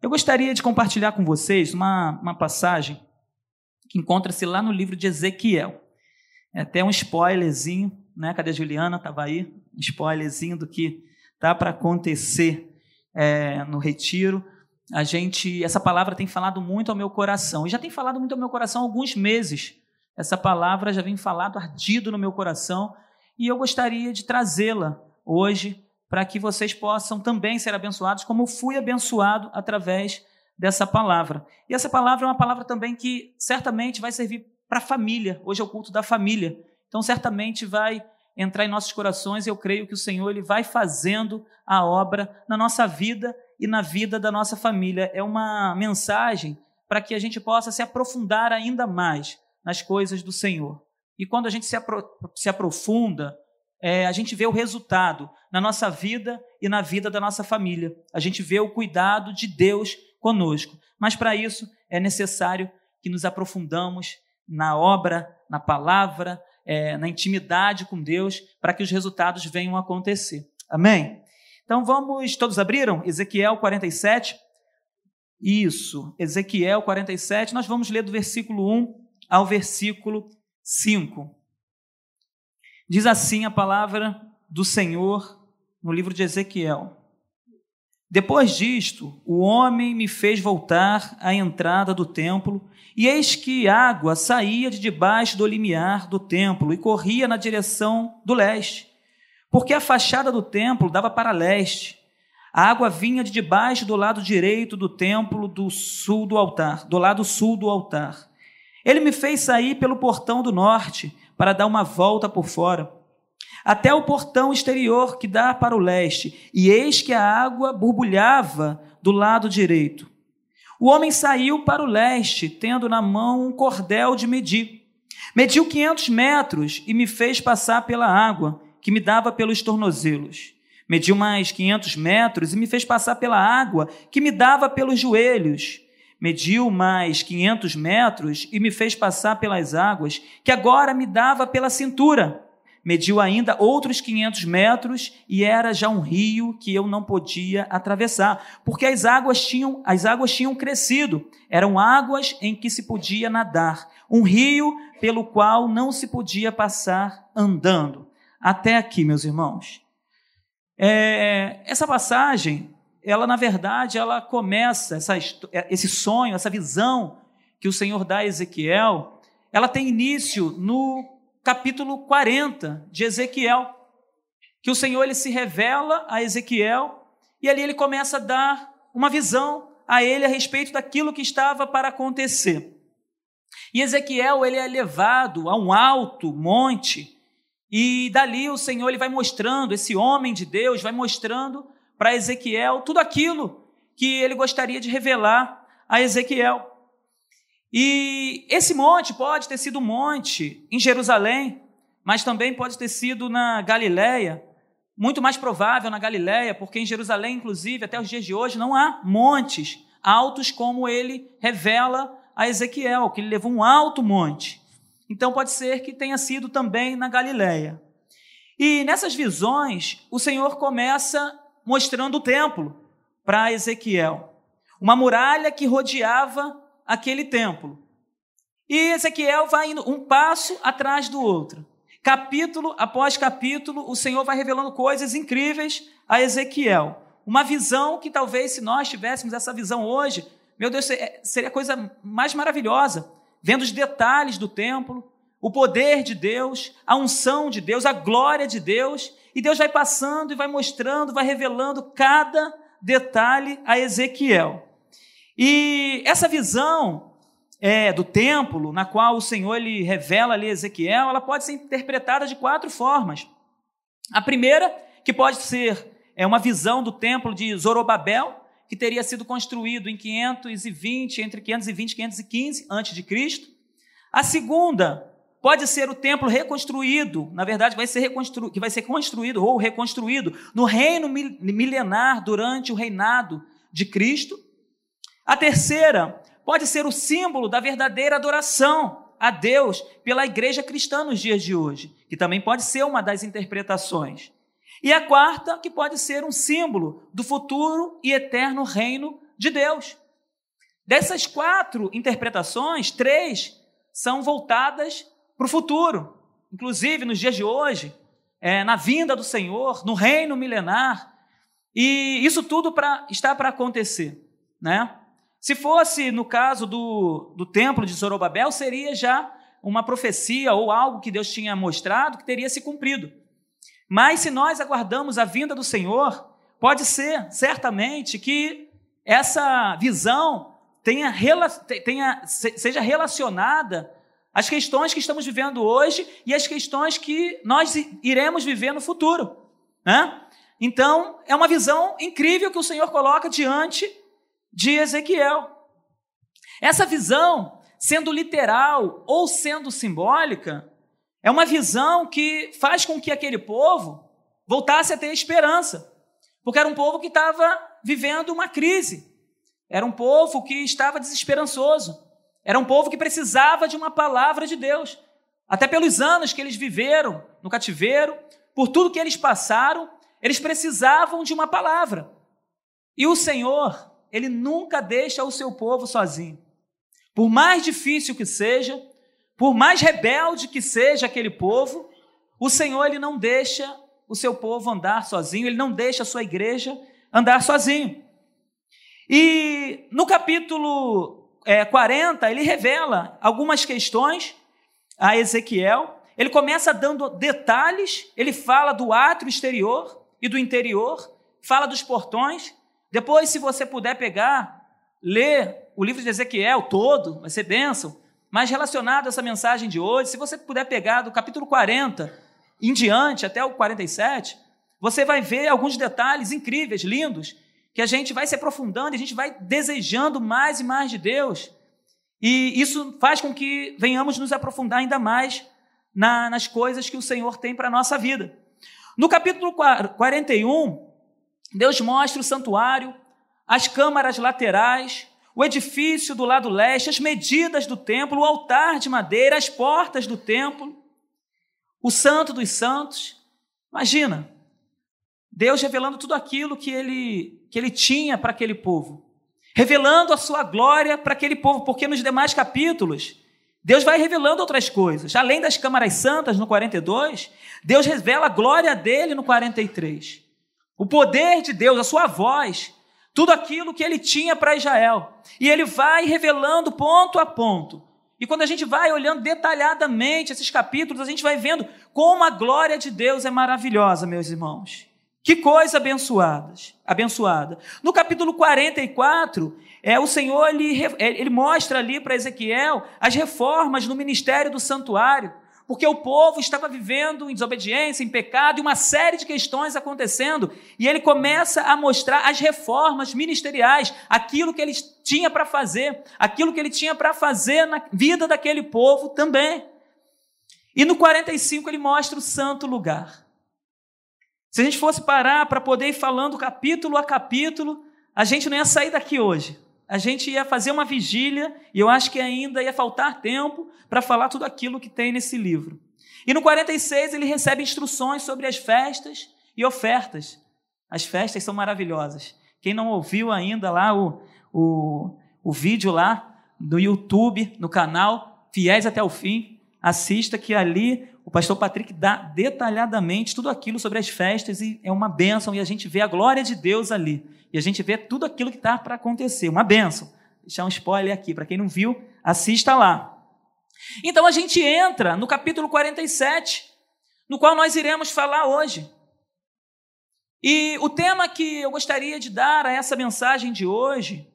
Eu gostaria de compartilhar com vocês uma, uma passagem que encontra-se lá no livro de Ezequiel. É até um spoilerzinho, né? Cadê a Juliana? Estava aí. Um spoilerzinho do que tá para acontecer é, no retiro. A gente, essa palavra tem falado muito ao meu coração. E já tem falado muito ao meu coração há alguns meses. Essa palavra já vem falado ardido no meu coração e eu gostaria de trazê-la hoje para que vocês possam também ser abençoados, como fui abençoado através dessa palavra. E essa palavra é uma palavra também que certamente vai servir para a família. Hoje é o culto da família. Então, certamente vai entrar em nossos corações eu creio que o Senhor ele vai fazendo a obra na nossa vida e na vida da nossa família. É uma mensagem para que a gente possa se aprofundar ainda mais nas coisas do Senhor. E quando a gente se, apro se aprofunda, é, a gente vê o resultado na nossa vida e na vida da nossa família. A gente vê o cuidado de Deus conosco. Mas para isso é necessário que nos aprofundamos na obra, na palavra, é, na intimidade com Deus, para que os resultados venham a acontecer. Amém? Então vamos, todos abriram? Ezequiel 47. Isso, Ezequiel 47. Nós vamos ler do versículo 1 ao versículo 5. Diz assim a palavra do Senhor no livro de Ezequiel. Depois disto, o homem me fez voltar à entrada do templo, e eis que água saía de debaixo do limiar do templo e corria na direção do leste, porque a fachada do templo dava para leste. A água vinha de debaixo do lado direito do templo do sul do altar, do lado sul do altar. Ele me fez sair pelo portão do norte para dar uma volta por fora até o portão exterior que dá para o leste, e eis que a água borbulhava do lado direito. O homem saiu para o leste, tendo na mão um cordel de medir. Mediu quinhentos metros e me fez passar pela água, que me dava pelos tornozelos. Mediu mais quinhentos metros e me fez passar pela água, que me dava pelos joelhos. Mediu mais quinhentos metros e me fez passar pelas águas, que agora me dava pela cintura mediu ainda outros 500 metros e era já um rio que eu não podia atravessar, porque as águas tinham, as águas tinham crescido, eram águas em que se podia nadar, um rio pelo qual não se podia passar andando. Até aqui, meus irmãos. É, essa passagem, ela na verdade, ela começa essa, esse sonho, essa visão que o Senhor dá a Ezequiel, ela tem início no capítulo 40 de Ezequiel, que o Senhor ele se revela a Ezequiel e ali ele começa a dar uma visão a ele a respeito daquilo que estava para acontecer. E Ezequiel ele é levado a um alto monte e dali o Senhor ele vai mostrando, esse homem de Deus vai mostrando para Ezequiel tudo aquilo que ele gostaria de revelar a Ezequiel. E esse monte pode ter sido um monte em Jerusalém, mas também pode ter sido na Galiléia, muito mais provável na Galiléia, porque em Jerusalém, inclusive, até os dias de hoje, não há montes altos como ele revela a Ezequiel, que ele levou um alto monte. Então pode ser que tenha sido também na Galiléia. E nessas visões, o Senhor começa mostrando o templo para Ezequiel. Uma muralha que rodeava aquele templo. E Ezequiel vai indo um passo atrás do outro. Capítulo após capítulo, o Senhor vai revelando coisas incríveis a Ezequiel. Uma visão que talvez, se nós tivéssemos essa visão hoje, meu Deus, seria a coisa mais maravilhosa. Vendo os detalhes do templo, o poder de Deus, a unção de Deus, a glória de Deus, e Deus vai passando e vai mostrando, vai revelando cada detalhe a Ezequiel. E essa visão é, do templo, na qual o Senhor ele revela ali a Ezequiel, ela pode ser interpretada de quatro formas. A primeira, que pode ser é uma visão do templo de Zorobabel, que teria sido construído em 520, entre 520 e 515 antes de Cristo. A segunda pode ser o templo reconstruído, na verdade vai ser reconstru... que vai ser construído ou reconstruído no reino milenar durante o reinado de Cristo. A terceira pode ser o símbolo da verdadeira adoração a Deus pela igreja cristã nos dias de hoje, que também pode ser uma das interpretações. E a quarta, que pode ser um símbolo do futuro e eterno reino de Deus. Dessas quatro interpretações, três são voltadas para o futuro. Inclusive, nos dias de hoje, é, na vinda do Senhor, no reino milenar. E isso tudo pra, está para acontecer. Né? Se fosse no caso do, do templo de Zorobabel, seria já uma profecia ou algo que Deus tinha mostrado que teria se cumprido. Mas se nós aguardamos a vinda do Senhor, pode ser certamente que essa visão tenha, tenha, seja relacionada às questões que estamos vivendo hoje e às questões que nós iremos viver no futuro. Né? Então, é uma visão incrível que o Senhor coloca diante de Ezequiel. Essa visão, sendo literal ou sendo simbólica, é uma visão que faz com que aquele povo voltasse a ter esperança, porque era um povo que estava vivendo uma crise, era um povo que estava desesperançoso, era um povo que precisava de uma palavra de Deus, até pelos anos que eles viveram no cativeiro, por tudo que eles passaram, eles precisavam de uma palavra. E o Senhor, ele nunca deixa o seu povo sozinho. Por mais difícil que seja, por mais rebelde que seja aquele povo, o Senhor ele não deixa o seu povo andar sozinho, ele não deixa a sua igreja andar sozinho. E no capítulo é, 40, ele revela algumas questões a Ezequiel. Ele começa dando detalhes, ele fala do átrio exterior e do interior, fala dos portões. Depois, se você puder pegar, ler o livro de Ezequiel todo, vai ser bênção. Mas relacionado a essa mensagem de hoje, se você puder pegar do capítulo 40 em diante até o 47, você vai ver alguns detalhes incríveis, lindos, que a gente vai se aprofundando, a gente vai desejando mais e mais de Deus. E isso faz com que venhamos nos aprofundar ainda mais na, nas coisas que o Senhor tem para a nossa vida. No capítulo 41, Deus mostra o santuário, as câmaras laterais, o edifício do lado leste, as medidas do templo, o altar de madeira, as portas do templo, o santo dos santos. Imagina, Deus revelando tudo aquilo que ele, que ele tinha para aquele povo, revelando a sua glória para aquele povo, porque nos demais capítulos, Deus vai revelando outras coisas. Além das câmaras santas no 42, Deus revela a glória dele no 43. O poder de Deus, a sua voz, tudo aquilo que ele tinha para Israel. E ele vai revelando ponto a ponto. E quando a gente vai olhando detalhadamente esses capítulos, a gente vai vendo como a glória de Deus é maravilhosa, meus irmãos. Que coisa abençoada, abençoada. No capítulo 44, é, o Senhor ele, ele mostra ali para Ezequiel as reformas no ministério do santuário porque o povo estava vivendo em desobediência, em pecado, e uma série de questões acontecendo, e ele começa a mostrar as reformas ministeriais, aquilo que ele tinha para fazer, aquilo que ele tinha para fazer na vida daquele povo também. E no 45 ele mostra o santo lugar. Se a gente fosse parar para poder ir falando capítulo a capítulo, a gente não ia sair daqui hoje a gente ia fazer uma vigília e eu acho que ainda ia faltar tempo para falar tudo aquilo que tem nesse livro. E no 46 ele recebe instruções sobre as festas e ofertas. As festas são maravilhosas. Quem não ouviu ainda lá o, o, o vídeo lá no YouTube, no canal Fiéis até o Fim, assista que ali o pastor Patrick dá detalhadamente tudo aquilo sobre as festas e é uma bênção e a gente vê a glória de Deus ali e a gente vê tudo aquilo que está para acontecer. Uma benção. Deixar um spoiler aqui, para quem não viu, assista lá. Então a gente entra no capítulo 47, no qual nós iremos falar hoje. E o tema que eu gostaria de dar a essa mensagem de hoje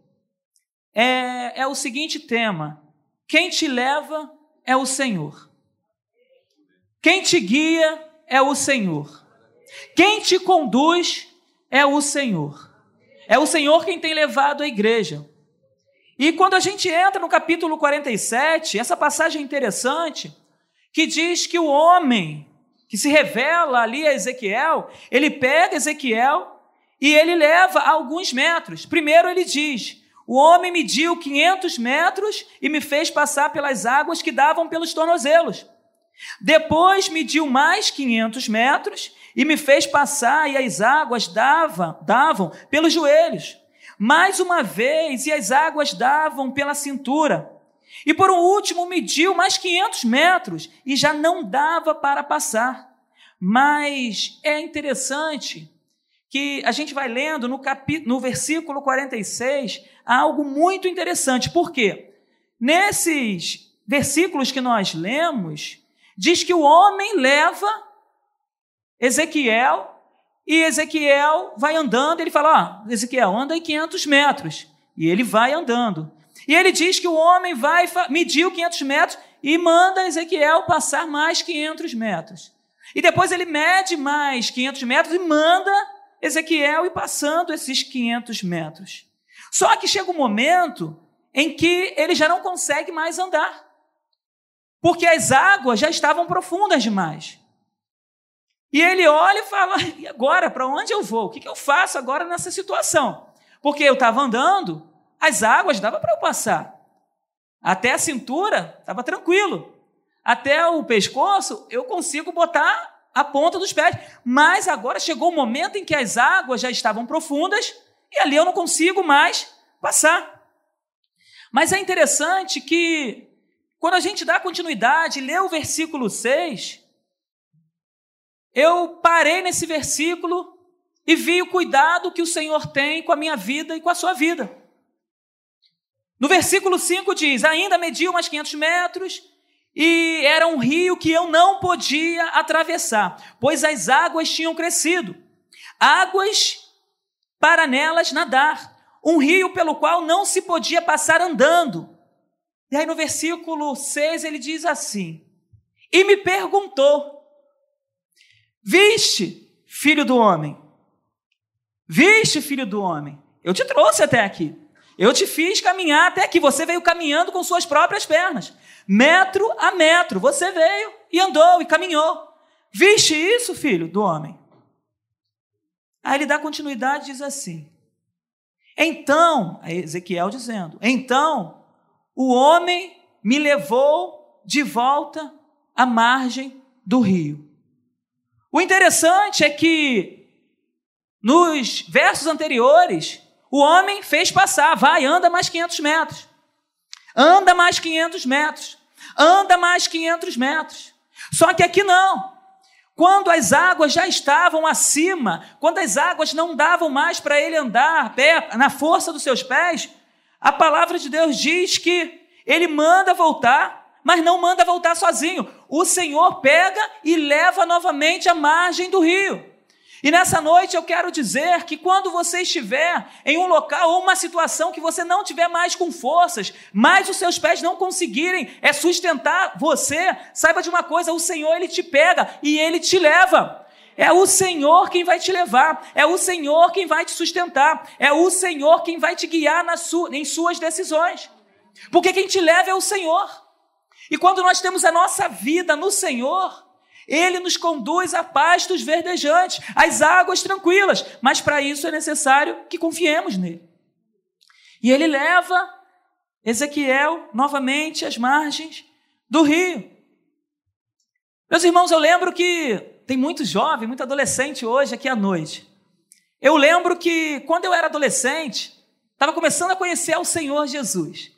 é, é o seguinte tema: quem te leva é o Senhor. Quem te guia é o Senhor. Quem te conduz é o Senhor. É o Senhor quem tem levado a igreja. E quando a gente entra no capítulo 47, essa passagem é interessante, que diz que o homem que se revela ali a Ezequiel, ele pega Ezequiel e ele leva alguns metros. Primeiro ele diz: O homem mediu 500 metros e me fez passar pelas águas que davam pelos tornozelos. Depois mediu mais 500 metros e me fez passar, e as águas davam, davam pelos joelhos. mais uma vez, e as águas davam pela cintura. E por um último mediu mais 500 metros, e já não dava para passar. Mas é interessante que a gente vai lendo no, capítulo, no versículo 46 algo muito interessante. Por quê? Nesses versículos que nós lemos, diz que o homem leva Ezequiel e Ezequiel vai andando. Ele fala: Ó, Ezequiel, anda aí 500 metros. E ele vai andando. E ele diz que o homem vai medir 500 metros e manda Ezequiel passar mais 500 metros. E depois ele mede mais 500 metros e manda Ezequiel ir passando esses 500 metros. Só que chega um momento em que ele já não consegue mais andar, porque as águas já estavam profundas demais. E ele olha e fala: e agora? Para onde eu vou? O que eu faço agora nessa situação? Porque eu estava andando, as águas dava para eu passar. Até a cintura estava tranquilo. Até o pescoço eu consigo botar a ponta dos pés. Mas agora chegou o momento em que as águas já estavam profundas e ali eu não consigo mais passar. Mas é interessante que, quando a gente dá continuidade, lê o versículo 6, eu parei nesse versículo e vi o cuidado que o Senhor tem com a minha vida e com a sua vida. No versículo 5 diz: Ainda mediu mais 500 metros e era um rio que eu não podia atravessar, pois as águas tinham crescido. Águas para nelas nadar um rio pelo qual não se podia passar andando. E aí no versículo 6 ele diz assim: E me perguntou: Viste, filho do homem? Viste, filho do homem? Eu te trouxe até aqui. Eu te fiz caminhar até aqui. Você veio caminhando com suas próprias pernas, metro a metro. Você veio e andou e caminhou. Viste isso, filho do homem? Aí ele dá continuidade e diz assim: então, Ezequiel dizendo: Então o homem me levou de volta à margem do rio. O interessante é que nos versos anteriores, o homem fez passar, vai, anda mais 500 metros. Anda mais 500 metros. Anda mais 500 metros. Só que aqui não. Quando as águas já estavam acima, quando as águas não davam mais para ele andar pé, na força dos seus pés, a palavra de Deus diz que ele manda voltar, mas não manda voltar sozinho. O Senhor pega e leva novamente à margem do rio. E nessa noite eu quero dizer que quando você estiver em um local ou uma situação que você não tiver mais com forças, mas os seus pés não conseguirem é sustentar você, saiba de uma coisa, o Senhor ele te pega e ele te leva. É o Senhor quem vai te levar, é o Senhor quem vai te sustentar, é o Senhor quem vai te guiar sua, em suas decisões. Porque quem te leva é o Senhor. E quando nós temos a nossa vida no Senhor, ele nos conduz a pastos verdejantes, às águas tranquilas, mas para isso é necessário que confiemos nele. E ele leva Ezequiel novamente às margens do rio. Meus irmãos, eu lembro que tem muito jovem, muito adolescente hoje aqui à noite. Eu lembro que quando eu era adolescente, estava começando a conhecer o Senhor Jesus.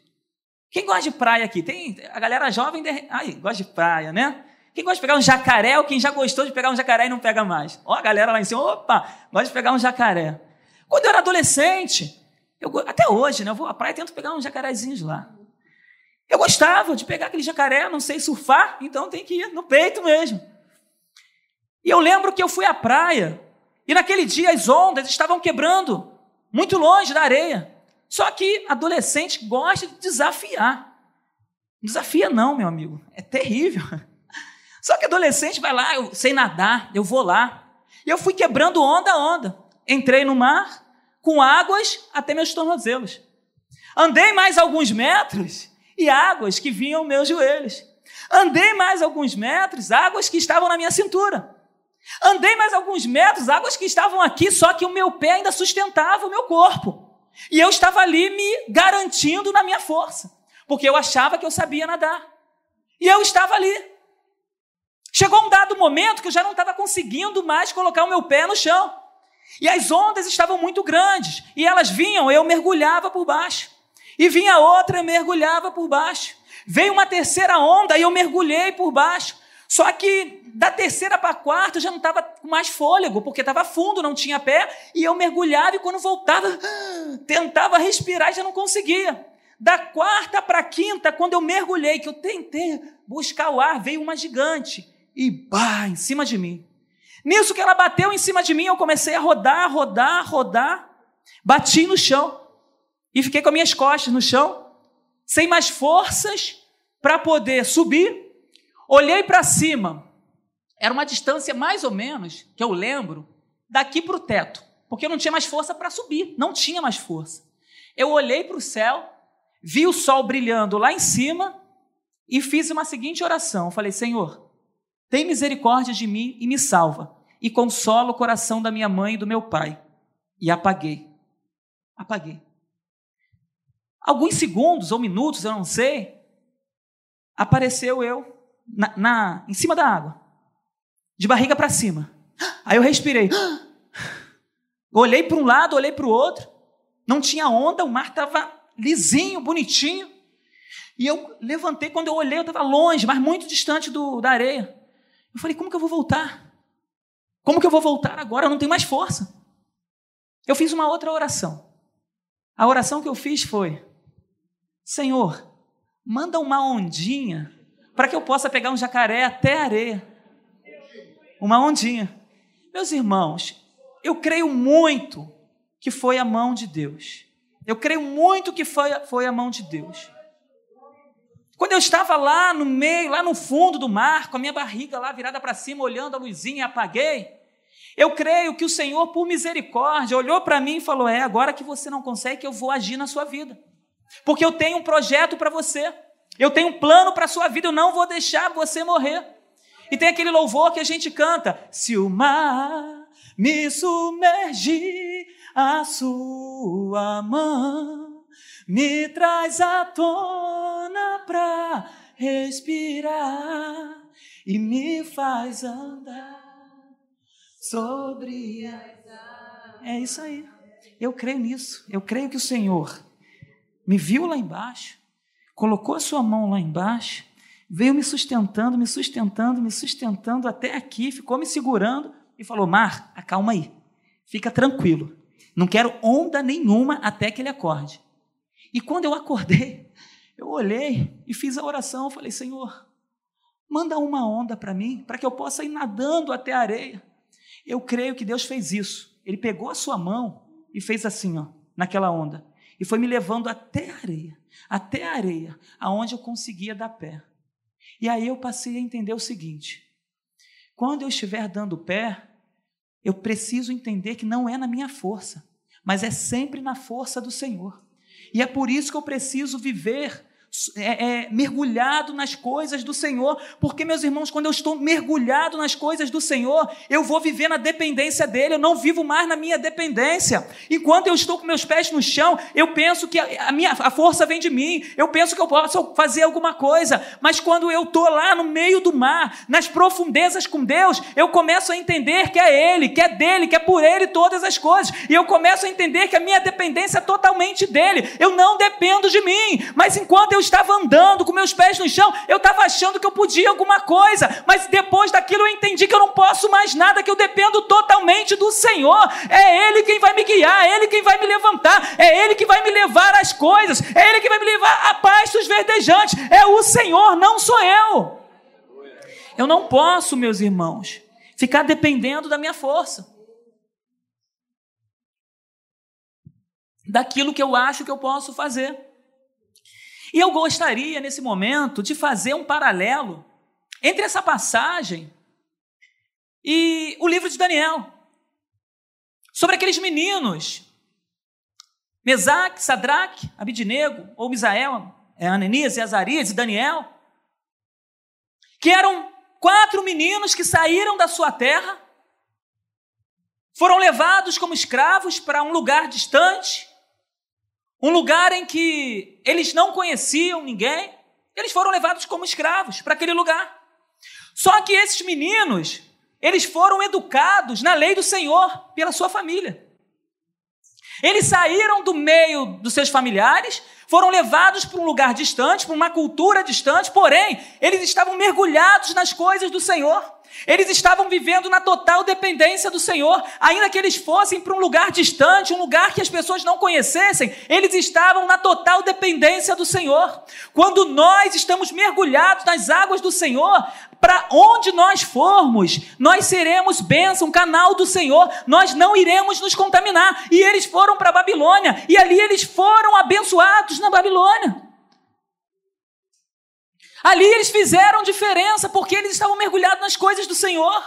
Quem gosta de praia aqui? Tem a galera jovem, de... ai, gosta de praia, né? Quem gosta de pegar um jacaré ou quem já gostou de pegar um jacaré e não pega mais? Ó, a galera lá em cima, opa, gosta de pegar um jacaré. Quando eu era adolescente, eu, até hoje, né, eu vou à praia e tento pegar uns jacarezinhos lá. Eu gostava de pegar aquele jacaré, não sei surfar, então tem que ir no peito mesmo. E eu lembro que eu fui à praia e naquele dia as ondas estavam quebrando muito longe da areia. Só que adolescente gosta de desafiar. Desafia não, meu amigo, é terrível. Só que adolescente vai lá, eu sei nadar, eu vou lá. E eu fui quebrando onda a onda. Entrei no mar com águas até meus tornozelos. Andei mais alguns metros e águas que vinham meus joelhos. Andei mais alguns metros, águas que estavam na minha cintura. Andei mais alguns metros, águas que estavam aqui, só que o meu pé ainda sustentava o meu corpo. E eu estava ali me garantindo na minha força, porque eu achava que eu sabia nadar. E eu estava ali. Chegou um dado momento que eu já não estava conseguindo mais colocar o meu pé no chão. E as ondas estavam muito grandes, e elas vinham, eu mergulhava por baixo. E vinha outra, eu mergulhava por baixo. Veio uma terceira onda e eu mergulhei por baixo. Só que da terceira para a quarta eu já não estava com mais fôlego, porque estava fundo, não tinha pé, e eu mergulhava e quando voltava, tentava respirar e já não conseguia. Da quarta para a quinta, quando eu mergulhei, que eu tentei buscar o ar, veio uma gigante e bah, em cima de mim. Nisso que ela bateu em cima de mim, eu comecei a rodar, rodar, rodar, bati no chão e fiquei com as minhas costas no chão, sem mais forças para poder subir Olhei para cima, era uma distância mais ou menos, que eu lembro, daqui para o teto, porque eu não tinha mais força para subir, não tinha mais força. Eu olhei para o céu, vi o sol brilhando lá em cima e fiz uma seguinte oração: falei, Senhor, tem misericórdia de mim e me salva, e consola o coração da minha mãe e do meu pai. E apaguei. Apaguei. Alguns segundos ou minutos, eu não sei, apareceu eu na, na, em cima da água, de barriga para cima. Aí eu respirei. Olhei para um lado, olhei para o outro. Não tinha onda, o mar estava lisinho, bonitinho. E eu levantei, quando eu olhei, eu estava longe, mas muito distante do, da areia. Eu falei, como que eu vou voltar? Como que eu vou voltar agora? Eu não tenho mais força. Eu fiz uma outra oração. A oração que eu fiz foi: Senhor, manda uma ondinha para que eu possa pegar um jacaré até a areia. Uma ondinha. Meus irmãos, eu creio muito que foi a mão de Deus. Eu creio muito que foi, foi a mão de Deus. Quando eu estava lá no meio, lá no fundo do mar, com a minha barriga lá virada para cima, olhando a luzinha e apaguei, eu creio que o Senhor, por misericórdia, olhou para mim e falou: É, agora que você não consegue, que eu vou agir na sua vida. Porque eu tenho um projeto para você. Eu tenho um plano para a sua vida, eu não vou deixar você morrer. E tem aquele louvor que a gente canta: Se o mar me submergir, a sua mão me traz à tona para respirar e me faz andar sobre as É isso aí. Eu creio nisso. Eu creio que o Senhor me viu lá embaixo colocou a sua mão lá embaixo, veio me sustentando, me sustentando, me sustentando até aqui, ficou me segurando e falou: Mar, acalma aí, fica tranquilo, não quero onda nenhuma até que ele acorde. E quando eu acordei, eu olhei e fiz a oração, falei: Senhor, manda uma onda para mim, para que eu possa ir nadando até a areia. Eu creio que Deus fez isso. Ele pegou a sua mão e fez assim, ó, naquela onda e foi me levando até a areia, até a areia, aonde eu conseguia dar pé. E aí eu passei a entender o seguinte: quando eu estiver dando pé, eu preciso entender que não é na minha força, mas é sempre na força do Senhor. E é por isso que eu preciso viver é, é, mergulhado nas coisas do Senhor, porque, meus irmãos, quando eu estou mergulhado nas coisas do Senhor, eu vou viver na dependência dEle, eu não vivo mais na minha dependência. Enquanto eu estou com meus pés no chão, eu penso que a, minha, a força vem de mim, eu penso que eu posso fazer alguma coisa, mas quando eu estou lá no meio do mar, nas profundezas com Deus, eu começo a entender que é Ele, que é dele, que é por Ele todas as coisas, e eu começo a entender que a minha dependência é totalmente dEle, eu não dependo de mim, mas enquanto eu estava andando com meus pés no chão, eu estava achando que eu podia alguma coisa, mas depois daquilo eu entendi que eu não posso mais nada, que eu dependo totalmente do Senhor. É Ele quem vai me guiar, é Ele quem vai me levantar, é Ele que vai me levar às coisas, é Ele que vai me levar a pastos verdejantes. É o Senhor, não sou eu. Eu não posso, meus irmãos, ficar dependendo da minha força. Daquilo que eu acho que eu posso fazer. E eu gostaria, nesse momento, de fazer um paralelo entre essa passagem e o livro de Daniel. Sobre aqueles meninos, Mesaque, Sadraque, Abidnego, ou Misael, é, Ananias e Azarias e Daniel, que eram quatro meninos que saíram da sua terra, foram levados como escravos para um lugar distante, um lugar em que eles não conheciam ninguém, eles foram levados como escravos para aquele lugar. Só que esses meninos, eles foram educados na lei do Senhor pela sua família. Eles saíram do meio dos seus familiares, foram levados para um lugar distante, para uma cultura distante, porém, eles estavam mergulhados nas coisas do Senhor. Eles estavam vivendo na total dependência do Senhor, ainda que eles fossem para um lugar distante, um lugar que as pessoas não conhecessem, eles estavam na total dependência do Senhor. Quando nós estamos mergulhados nas águas do Senhor, para onde nós formos, nós seremos bênção, canal do Senhor, nós não iremos nos contaminar. E eles foram para a Babilônia, e ali eles foram abençoados na Babilônia. Ali eles fizeram diferença porque eles estavam mergulhados nas coisas do Senhor.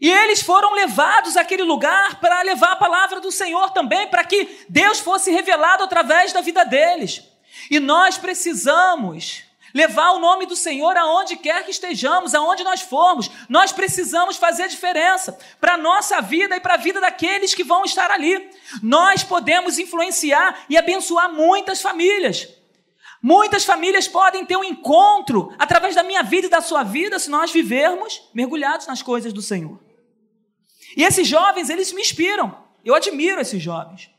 E eles foram levados àquele lugar para levar a palavra do Senhor também, para que Deus fosse revelado através da vida deles. E nós precisamos levar o nome do Senhor aonde quer que estejamos, aonde nós formos. Nós precisamos fazer diferença para a nossa vida e para a vida daqueles que vão estar ali. Nós podemos influenciar e abençoar muitas famílias. Muitas famílias podem ter um encontro através da minha vida e da sua vida se nós vivermos mergulhados nas coisas do Senhor. E esses jovens, eles me inspiram. Eu admiro esses jovens.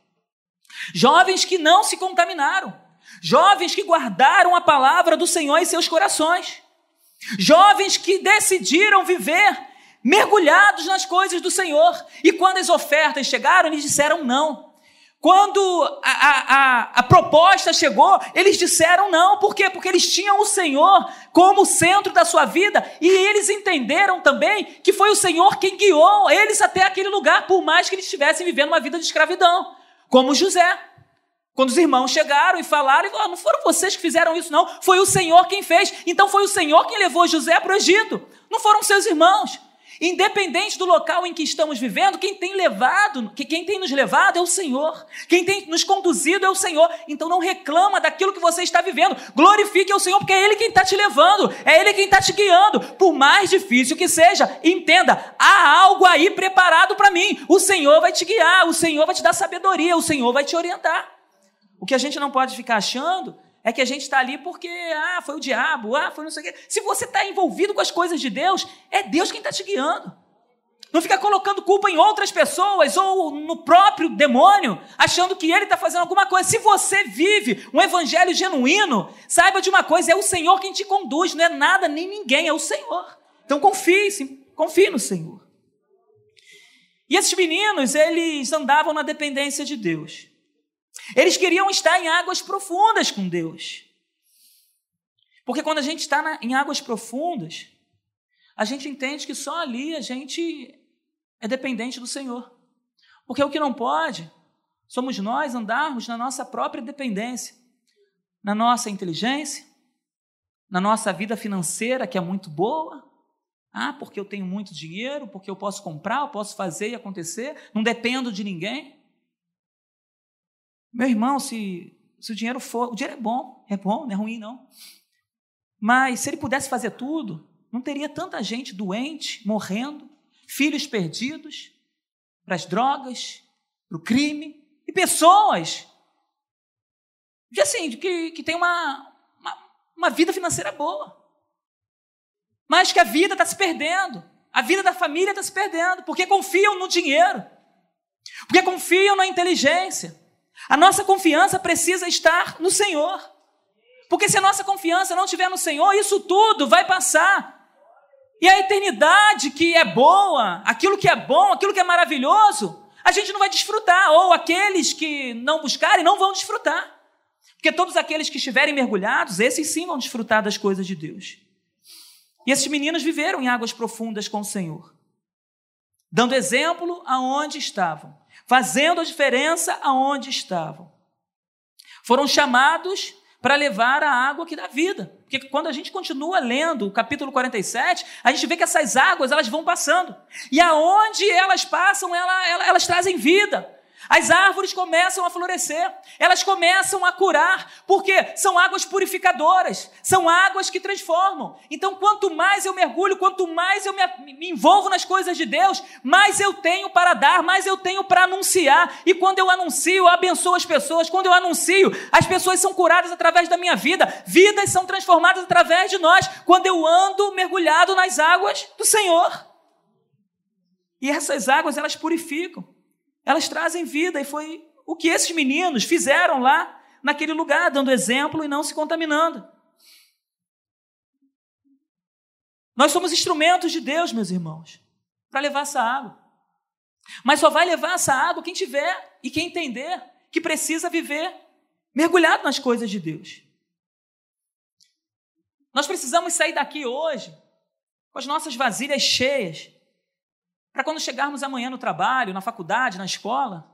Jovens que não se contaminaram. Jovens que guardaram a palavra do Senhor em seus corações. Jovens que decidiram viver mergulhados nas coisas do Senhor. E quando as ofertas chegaram, eles disseram não. Quando a, a, a, proposta chegou, eles disseram não. Por quê? Porque eles tinham o Senhor como centro da sua vida e eles entenderam também que foi o Senhor quem guiou eles até aquele lugar, por mais que eles estivessem vivendo uma vida de escravidão, como José. Quando os irmãos chegaram e falaram, oh, não foram vocês que fizeram isso, não, foi o Senhor quem fez. Então foi o Senhor quem levou José para o Egito, não foram seus irmãos. Independente do local em que estamos vivendo, quem tem levado, quem tem nos levado é o Senhor. Quem tem nos conduzido é o Senhor. Então não reclama daquilo que você está vivendo. Glorifique o Senhor, porque é Ele quem está te levando, é Ele quem está te guiando. Por mais difícil que seja, entenda, há algo aí preparado para mim. O Senhor vai te guiar, o Senhor vai te dar sabedoria, o Senhor vai te orientar. O que a gente não pode ficar achando é que a gente está ali porque, ah, foi o diabo, ah, foi não sei o quê. Se você está envolvido com as coisas de Deus, é Deus quem está te guiando. Não fica colocando culpa em outras pessoas ou no próprio demônio, achando que ele está fazendo alguma coisa. Se você vive um evangelho genuíno, saiba de uma coisa: é o Senhor quem te conduz, não é nada nem ninguém, é o Senhor. Então confie, confie no Senhor. E esses meninos, eles andavam na dependência de Deus. Eles queriam estar em águas profundas com Deus. Porque quando a gente está na, em águas profundas, a gente entende que só ali a gente é dependente do Senhor. Porque o que não pode somos nós andarmos na nossa própria dependência, na nossa inteligência, na nossa vida financeira, que é muito boa. Ah, porque eu tenho muito dinheiro, porque eu posso comprar, eu posso fazer e acontecer, não dependo de ninguém. Meu irmão, se, se o dinheiro for. O dinheiro é bom, é bom, não é ruim, não. Mas se ele pudesse fazer tudo, não teria tanta gente doente, morrendo, filhos perdidos para as drogas, para o crime, e pessoas que, assim, que, que tem uma, uma, uma vida financeira boa, mas que a vida está se perdendo, a vida da família está se perdendo, porque confiam no dinheiro, porque confiam na inteligência, a nossa confiança precisa estar no Senhor. Porque se a nossa confiança não estiver no Senhor, isso tudo vai passar. E a eternidade que é boa, aquilo que é bom, aquilo que é maravilhoso, a gente não vai desfrutar. Ou aqueles que não buscarem não vão desfrutar. Porque todos aqueles que estiverem mergulhados, esses sim vão desfrutar das coisas de Deus. E esses meninos viveram em águas profundas com o Senhor, dando exemplo aonde estavam fazendo a diferença aonde estavam. Foram chamados para levar a água que dá vida. Porque quando a gente continua lendo o capítulo 47, a gente vê que essas águas elas vão passando. E aonde elas passam, elas, elas trazem vida. As árvores começam a florescer, elas começam a curar, porque são águas purificadoras, são águas que transformam. Então, quanto mais eu mergulho, quanto mais eu me, me envolvo nas coisas de Deus, mais eu tenho para dar, mais eu tenho para anunciar. E quando eu anuncio, eu abençoo as pessoas. Quando eu anuncio, as pessoas são curadas através da minha vida, vidas são transformadas através de nós, quando eu ando mergulhado nas águas do Senhor. E essas águas, elas purificam. Elas trazem vida, e foi o que esses meninos fizeram lá naquele lugar, dando exemplo e não se contaminando. Nós somos instrumentos de Deus, meus irmãos, para levar essa água. Mas só vai levar essa água quem tiver e quem entender que precisa viver mergulhado nas coisas de Deus. Nós precisamos sair daqui hoje com as nossas vasilhas cheias para quando chegarmos amanhã no trabalho, na faculdade, na escola,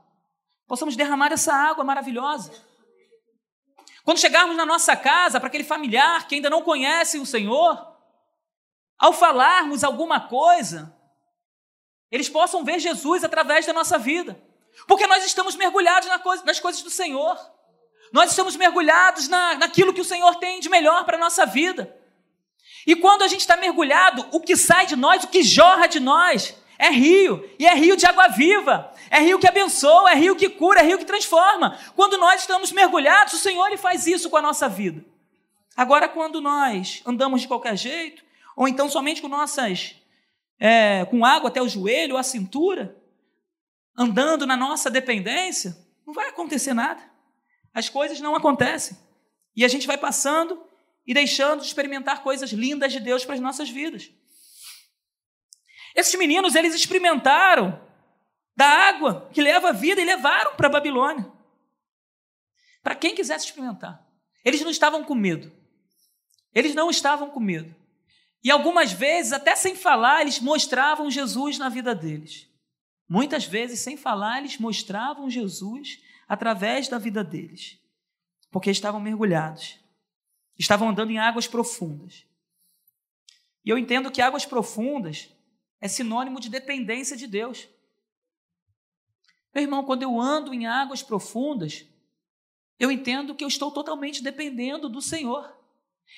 possamos derramar essa água maravilhosa. Quando chegarmos na nossa casa, para aquele familiar que ainda não conhece o Senhor, ao falarmos alguma coisa, eles possam ver Jesus através da nossa vida, porque nós estamos mergulhados nas coisas do Senhor, nós estamos mergulhados na, naquilo que o Senhor tem de melhor para a nossa vida. E quando a gente está mergulhado, o que sai de nós, o que jorra de nós, é rio, e é rio de água viva, é rio que abençoa, é rio que cura, é rio que transforma. Quando nós estamos mergulhados, o Senhor ele faz isso com a nossa vida. Agora, quando nós andamos de qualquer jeito, ou então somente com nossas, é, com água até o joelho ou a cintura, andando na nossa dependência, não vai acontecer nada. As coisas não acontecem. E a gente vai passando e deixando de experimentar coisas lindas de Deus para as nossas vidas. Esses meninos, eles experimentaram da água que leva a vida e levaram para a Babilônia. Para quem quisesse experimentar. Eles não estavam com medo. Eles não estavam com medo. E algumas vezes, até sem falar, eles mostravam Jesus na vida deles. Muitas vezes, sem falar, eles mostravam Jesus através da vida deles. Porque estavam mergulhados. Estavam andando em águas profundas. E eu entendo que águas profundas é sinônimo de dependência de Deus. Meu irmão, quando eu ando em águas profundas, eu entendo que eu estou totalmente dependendo do Senhor.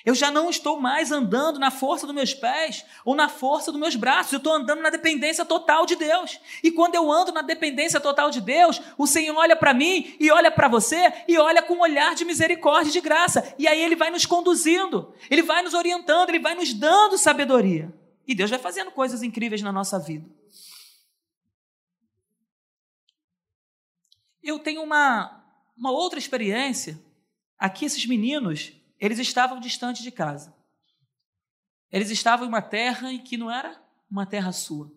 Eu já não estou mais andando na força dos meus pés ou na força dos meus braços, eu estou andando na dependência total de Deus. E quando eu ando na dependência total de Deus, o Senhor olha para mim e olha para você e olha com um olhar de misericórdia e de graça. E aí Ele vai nos conduzindo, Ele vai nos orientando, Ele vai nos dando sabedoria. E Deus vai fazendo coisas incríveis na nossa vida. Eu tenho uma, uma outra experiência. Aqui, esses meninos, eles estavam distante de casa. Eles estavam em uma terra em que não era uma terra sua.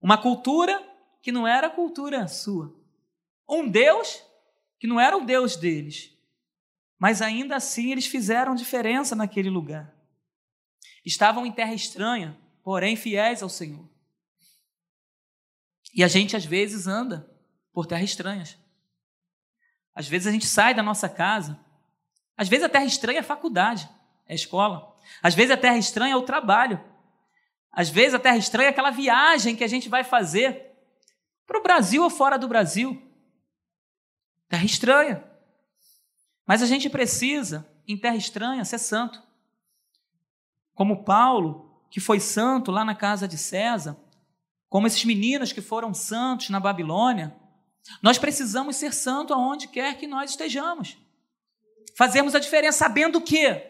Uma cultura que não era cultura sua. Um Deus que não era o Deus deles. Mas ainda assim eles fizeram diferença naquele lugar. Estavam em terra estranha, porém fiéis ao Senhor. E a gente às vezes anda por terras estranhas. Às vezes a gente sai da nossa casa. Às vezes a terra estranha é a faculdade, é a escola. Às vezes a terra estranha é o trabalho. Às vezes a terra estranha é aquela viagem que a gente vai fazer para o Brasil ou fora do Brasil. Terra estranha. Mas a gente precisa, em terra estranha, ser santo como Paulo, que foi santo lá na casa de César, como esses meninos que foram santos na Babilônia, nós precisamos ser santos aonde quer que nós estejamos. Fazermos a diferença sabendo que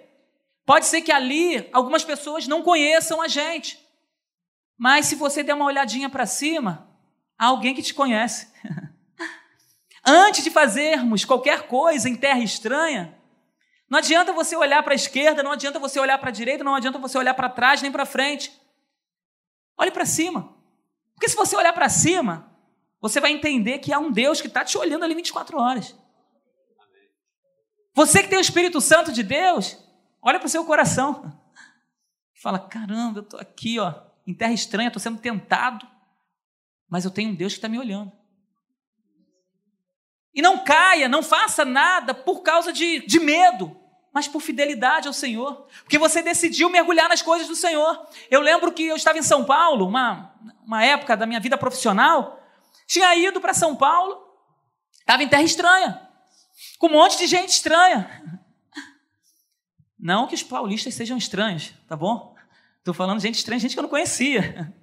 pode ser que ali algumas pessoas não conheçam a gente, mas se você der uma olhadinha para cima, há alguém que te conhece. Antes de fazermos qualquer coisa em terra estranha, não adianta você olhar para a esquerda, não adianta você olhar para a direita, não adianta você olhar para trás nem para frente. Olhe para cima. Porque se você olhar para cima, você vai entender que há um Deus que está te olhando ali 24 horas. Você que tem o Espírito Santo de Deus, olha para o seu coração. Fala: caramba, eu estou aqui, ó, em terra estranha, estou sendo tentado, mas eu tenho um Deus que está me olhando. E não caia, não faça nada por causa de, de medo mas por fidelidade ao Senhor, porque você decidiu mergulhar nas coisas do Senhor. Eu lembro que eu estava em São Paulo, uma, uma época da minha vida profissional, tinha ido para São Paulo Estava em terra estranha, com um monte de gente estranha. Não que os paulistas sejam estranhos, tá bom? Estou falando gente estranha, gente que eu não conhecia.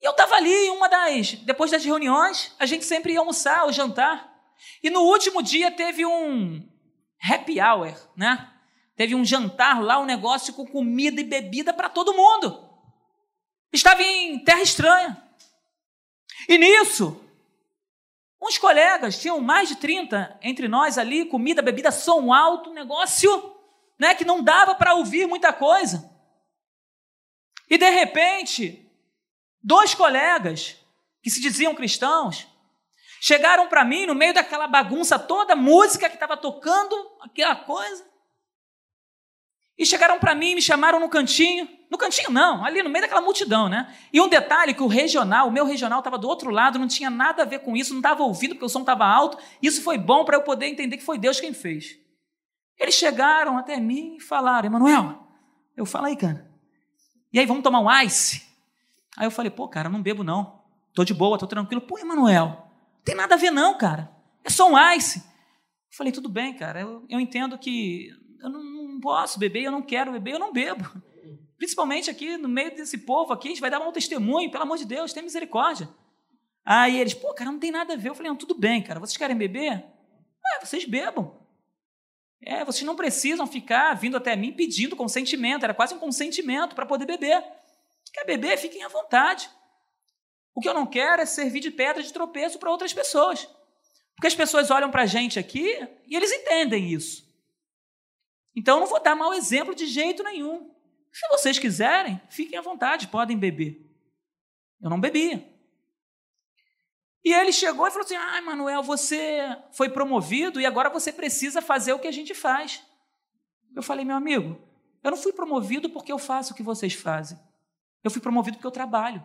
E eu estava ali, uma das. Depois das reuniões, a gente sempre ia almoçar ou jantar. E no último dia teve um happy hour, né? Teve um jantar lá, um negócio com comida e bebida para todo mundo. Estava em terra estranha. E nisso, uns colegas, tinham mais de 30 entre nós ali, comida, bebida, som alto, negócio né, que não dava para ouvir muita coisa. E de repente, dois colegas que se diziam cristãos chegaram para mim no meio daquela bagunça toda, música que estava tocando, aquela coisa. E chegaram para mim, me chamaram no cantinho. No cantinho não, ali no meio daquela multidão, né? E um detalhe que o regional, o meu regional estava do outro lado, não tinha nada a ver com isso, não estava ouvindo porque o som estava alto. Isso foi bom para eu poder entender que foi Deus quem fez. Eles chegaram até mim e falaram, Emanuel, eu falei, cara. E aí, vamos tomar um ice? Aí eu falei, pô, cara, não bebo não. Tô de boa, tô tranquilo. Pô, Emanuel, tem nada a ver não, cara. É só um ice. Eu falei, tudo bem, cara, eu, eu entendo que eu não, não posso beber, eu não quero beber, eu não bebo. Principalmente aqui no meio desse povo aqui, a gente vai dar um testemunho, pelo amor de Deus, tem misericórdia. Aí eles, pô, cara, não tem nada a ver. Eu falei, não, tudo bem, cara, vocês querem beber? É, vocês bebam. É, vocês não precisam ficar vindo até mim pedindo consentimento, era quase um consentimento para poder beber. Quer beber? Fiquem à vontade. O que eu não quero é servir de pedra de tropeço para outras pessoas. Porque as pessoas olham para a gente aqui e eles entendem isso. Então eu não vou dar mau exemplo de jeito nenhum. Se vocês quiserem, fiquem à vontade, podem beber. Eu não bebia. E ele chegou e falou assim: Ah, Manuel, você foi promovido e agora você precisa fazer o que a gente faz. Eu falei, meu amigo, eu não fui promovido porque eu faço o que vocês fazem. Eu fui promovido porque eu trabalho.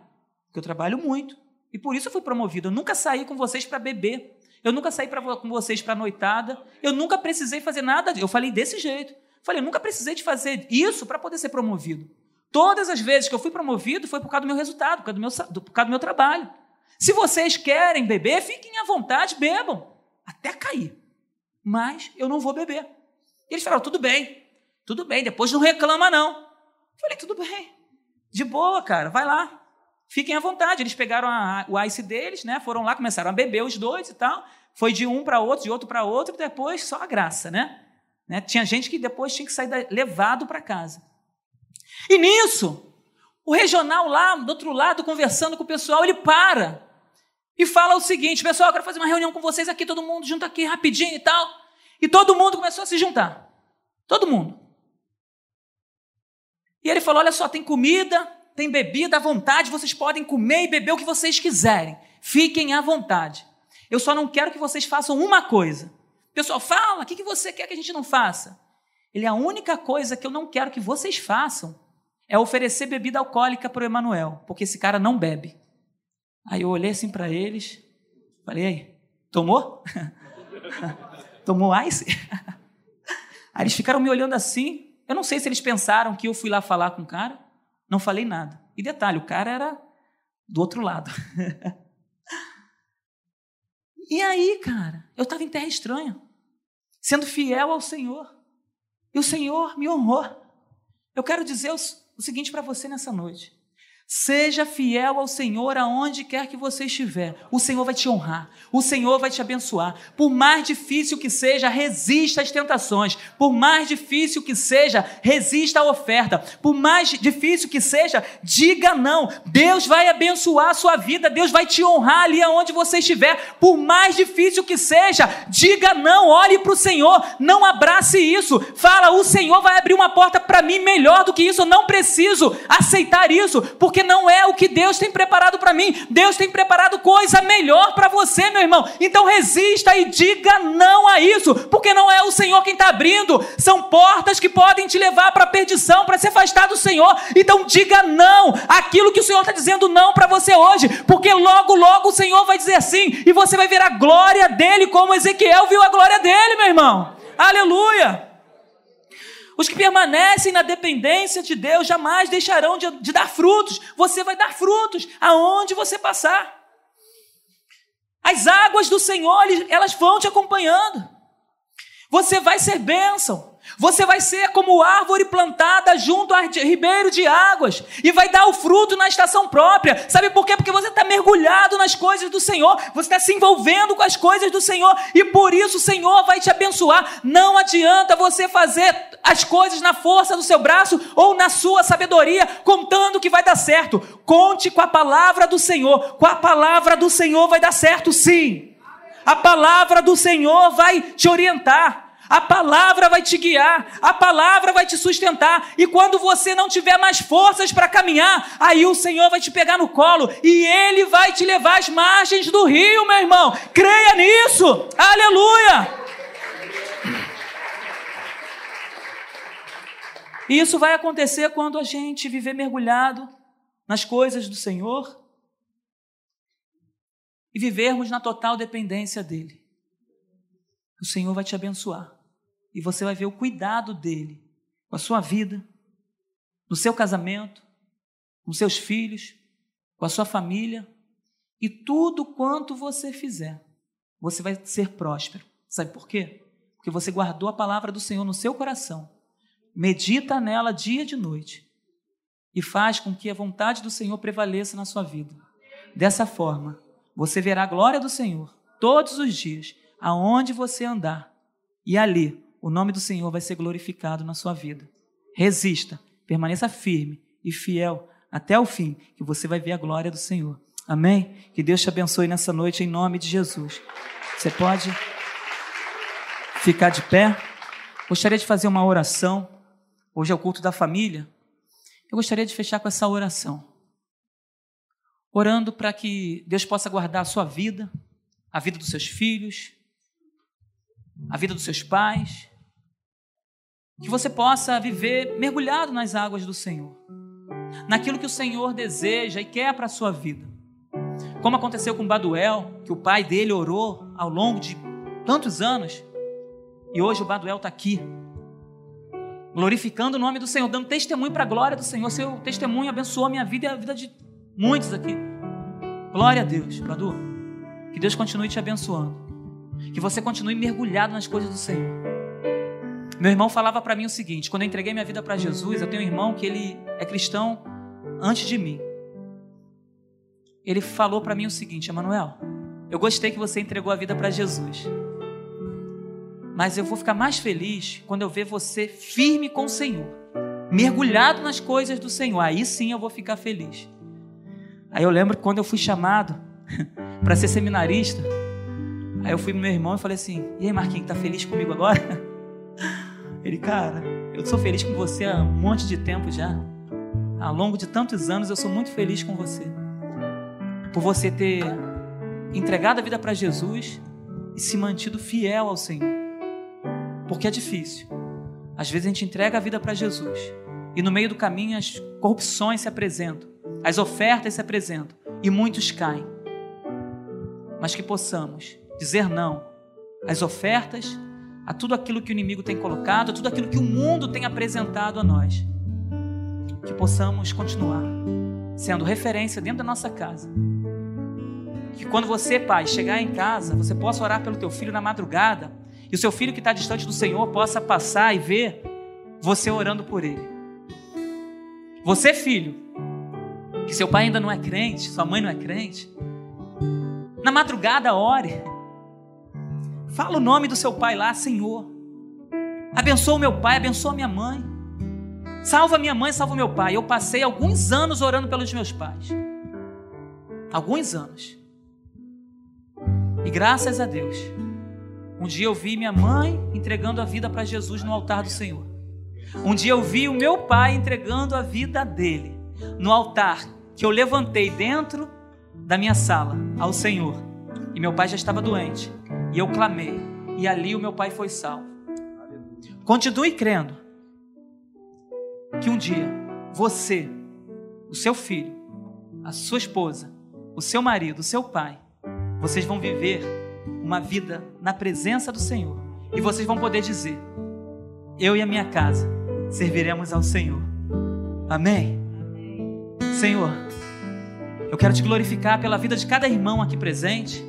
Porque eu trabalho muito. E por isso eu fui promovido. Eu nunca saí com vocês para beber. Eu nunca saí pra, com vocês para noitada. Eu nunca precisei fazer nada. Eu falei desse jeito. Falei, eu nunca precisei de fazer isso para poder ser promovido. Todas as vezes que eu fui promovido foi por causa do meu resultado, por causa do meu, por causa do meu trabalho. Se vocês querem beber, fiquem à vontade, bebam, até cair. Mas eu não vou beber. E eles falaram: tudo bem, tudo bem, depois não reclama, não. Eu falei: tudo bem, de boa, cara, vai lá. Fiquem à vontade. Eles pegaram a, o ice deles, né? Foram lá, começaram a beber os dois e tal. Foi de um para outro, de outro para outro, e depois só a graça, né? né? Tinha gente que depois tinha que sair da, levado para casa. E nisso, o regional lá do outro lado, conversando com o pessoal, ele para e fala o seguinte: pessoal, eu quero fazer uma reunião com vocês aqui, todo mundo junto aqui rapidinho e tal. E todo mundo começou a se juntar. Todo mundo. E ele falou: olha só, tem comida, tem bebida à vontade, vocês podem comer e beber o que vocês quiserem. Fiquem à vontade. Eu só não quero que vocês façam uma coisa. Pessoal, fala, o que você quer que a gente não faça? Ele, a única coisa que eu não quero que vocês façam é oferecer bebida alcoólica para o Emanuel, porque esse cara não bebe. Aí eu olhei assim para eles, falei, tomou? tomou ice? Aí eles ficaram me olhando assim. Eu não sei se eles pensaram que eu fui lá falar com o cara. Não falei nada. E detalhe, o cara era do outro lado. e aí, cara, eu estava em terra estranha, sendo fiel ao Senhor. E o Senhor me honrou. Eu quero dizer o, seguinte para você nessa noite. Seja fiel ao Senhor aonde quer que você estiver. O Senhor vai te honrar. O Senhor vai te abençoar. Por mais difícil que seja, resista às tentações. Por mais difícil que seja, resista à oferta. Por mais difícil que seja, diga não. Deus vai abençoar a sua vida. Deus vai te honrar ali aonde você estiver. Por mais difícil que seja, diga não. Olhe para o Senhor. Não abrace isso. Fala, o Senhor vai abrir uma porta para mim melhor do que isso. Eu não preciso aceitar isso. Porque porque não é o que Deus tem preparado para mim. Deus tem preparado coisa melhor para você, meu irmão. Então resista e diga não a isso, porque não é o Senhor quem está abrindo. São portas que podem te levar para a perdição, para se afastar do Senhor. Então diga não aquilo que o Senhor está dizendo não para você hoje, porque logo, logo o Senhor vai dizer sim e você vai ver a glória dele, como Ezequiel viu a glória dele, meu irmão. Aleluia! Os que permanecem na dependência de Deus jamais deixarão de, de dar frutos. Você vai dar frutos aonde você passar. As águas do Senhor, elas vão te acompanhando. Você vai ser bênção. Você vai ser como árvore plantada junto a ribeiro de águas e vai dar o fruto na estação própria. Sabe por quê? Porque você está mergulhado nas coisas do Senhor, você está se envolvendo com as coisas do Senhor e por isso o Senhor vai te abençoar. Não adianta você fazer as coisas na força do seu braço ou na sua sabedoria, contando que vai dar certo. Conte com a palavra do Senhor. Com a palavra do Senhor vai dar certo, sim. A palavra do Senhor vai te orientar. A palavra vai te guiar, a palavra vai te sustentar, e quando você não tiver mais forças para caminhar, aí o Senhor vai te pegar no colo e ele vai te levar às margens do rio, meu irmão. Creia nisso. Aleluia! E isso vai acontecer quando a gente viver mergulhado nas coisas do Senhor e vivermos na total dependência dele. O Senhor vai te abençoar e você vai ver o cuidado dele com a sua vida, no seu casamento, com seus filhos, com a sua família e tudo quanto você fizer, você vai ser próspero. Sabe por quê? Porque você guardou a palavra do Senhor no seu coração, medita nela dia e de noite e faz com que a vontade do Senhor prevaleça na sua vida. Dessa forma, você verá a glória do Senhor todos os dias, aonde você andar, e ali o nome do Senhor vai ser glorificado na sua vida. Resista, permaneça firme e fiel até o fim, que você vai ver a glória do Senhor. Amém? Que Deus te abençoe nessa noite em nome de Jesus. Você pode ficar de pé? Gostaria de fazer uma oração. Hoje é o culto da família. Eu gostaria de fechar com essa oração. Orando para que Deus possa guardar a sua vida, a vida dos seus filhos, a vida dos seus pais, que você possa viver mergulhado nas águas do Senhor, naquilo que o Senhor deseja e quer para a sua vida. Como aconteceu com Baduel, que o pai dele orou ao longo de tantos anos, e hoje o Baduel está aqui, glorificando o nome do Senhor, dando testemunho para a glória do Senhor. Seu testemunho abençoou a minha vida e a vida de muitos aqui. Glória a Deus, Badu. Que Deus continue te abençoando. Que você continue mergulhado nas coisas do Senhor. Meu irmão falava para mim o seguinte: quando eu entreguei minha vida para Jesus, eu tenho um irmão que ele é cristão antes de mim. Ele falou para mim o seguinte: Emanuel, eu gostei que você entregou a vida para Jesus. Mas eu vou ficar mais feliz quando eu ver você firme com o Senhor, mergulhado nas coisas do Senhor. Aí sim eu vou ficar feliz. Aí eu lembro que quando eu fui chamado para ser seminarista, aí eu fui pro meu irmão e falei assim: E aí, Marquinhos, tá feliz comigo agora? Ele, cara, eu sou feliz com você há um monte de tempo já. Ao longo de tantos anos eu sou muito feliz com você. Por você ter entregado a vida para Jesus e se mantido fiel ao Senhor. Porque é difícil. Às vezes a gente entrega a vida para Jesus e no meio do caminho as corrupções se apresentam, as ofertas se apresentam e muitos caem. Mas que possamos dizer não às ofertas a tudo aquilo que o inimigo tem colocado, a tudo aquilo que o mundo tem apresentado a nós. Que possamos continuar sendo referência dentro da nossa casa. Que quando você, pai, chegar em casa, você possa orar pelo teu filho na madrugada e o seu filho que está distante do Senhor possa passar e ver você orando por ele. Você, filho, que seu pai ainda não é crente, sua mãe não é crente, na madrugada ore Fala o nome do seu pai lá, Senhor. Abençoa o meu pai, abençoa minha mãe. Salva minha mãe, salva meu pai. Eu passei alguns anos orando pelos meus pais. Alguns anos. E graças a Deus, um dia eu vi minha mãe entregando a vida para Jesus no altar do Senhor. Um dia eu vi o meu pai entregando a vida dele no altar que eu levantei dentro da minha sala ao Senhor. E meu pai já estava doente. E eu clamei, e ali o meu pai foi salvo. Continue crendo que um dia você, o seu filho, a sua esposa, o seu marido, o seu pai, vocês vão viver uma vida na presença do Senhor. E vocês vão poder dizer: Eu e a minha casa serviremos ao Senhor. Amém? Senhor, eu quero te glorificar pela vida de cada irmão aqui presente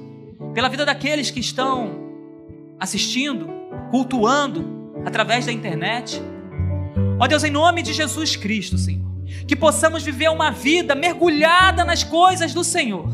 pela vida daqueles que estão assistindo, cultuando através da internet. Ó Deus, em nome de Jesus Cristo, Senhor, que possamos viver uma vida mergulhada nas coisas do Senhor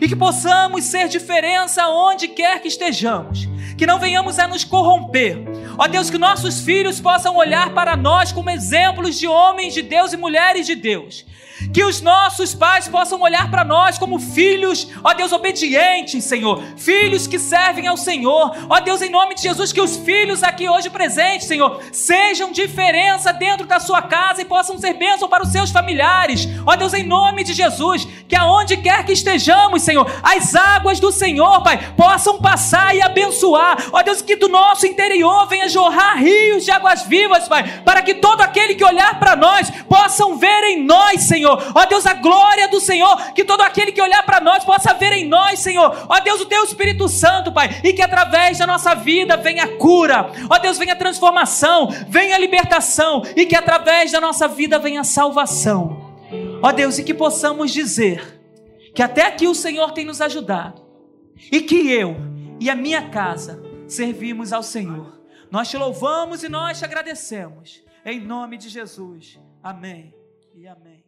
e que possamos ser diferença onde quer que estejamos, que não venhamos a nos corromper. Ó Deus, que nossos filhos possam olhar para nós como exemplos de homens de Deus e mulheres de Deus que os nossos pais possam olhar para nós como filhos, ó Deus, obedientes, Senhor. Filhos que servem ao Senhor. Ó Deus, em nome de Jesus, que os filhos aqui hoje presentes, Senhor, sejam diferença dentro da sua casa e possam ser bênção para os seus familiares. Ó Deus, em nome de Jesus, que aonde quer que estejamos, Senhor, as águas do Senhor, Pai, possam passar e abençoar. Ó Deus, que do nosso interior venha jorrar rios de águas vivas, Pai, para que todo aquele que olhar para nós possam ver em nós, Senhor. Ó Deus, a glória do Senhor, que todo aquele que olhar para nós possa ver em nós, Senhor. Ó Deus, o teu Espírito Santo, Pai, e que através da nossa vida venha cura. Ó Deus, venha transformação, venha libertação e que através da nossa vida venha salvação. Ó Deus, e que possamos dizer que até aqui o Senhor tem nos ajudado e que eu e a minha casa servimos ao Senhor. Nós te louvamos e nós te agradecemos. Em nome de Jesus. Amém e amém.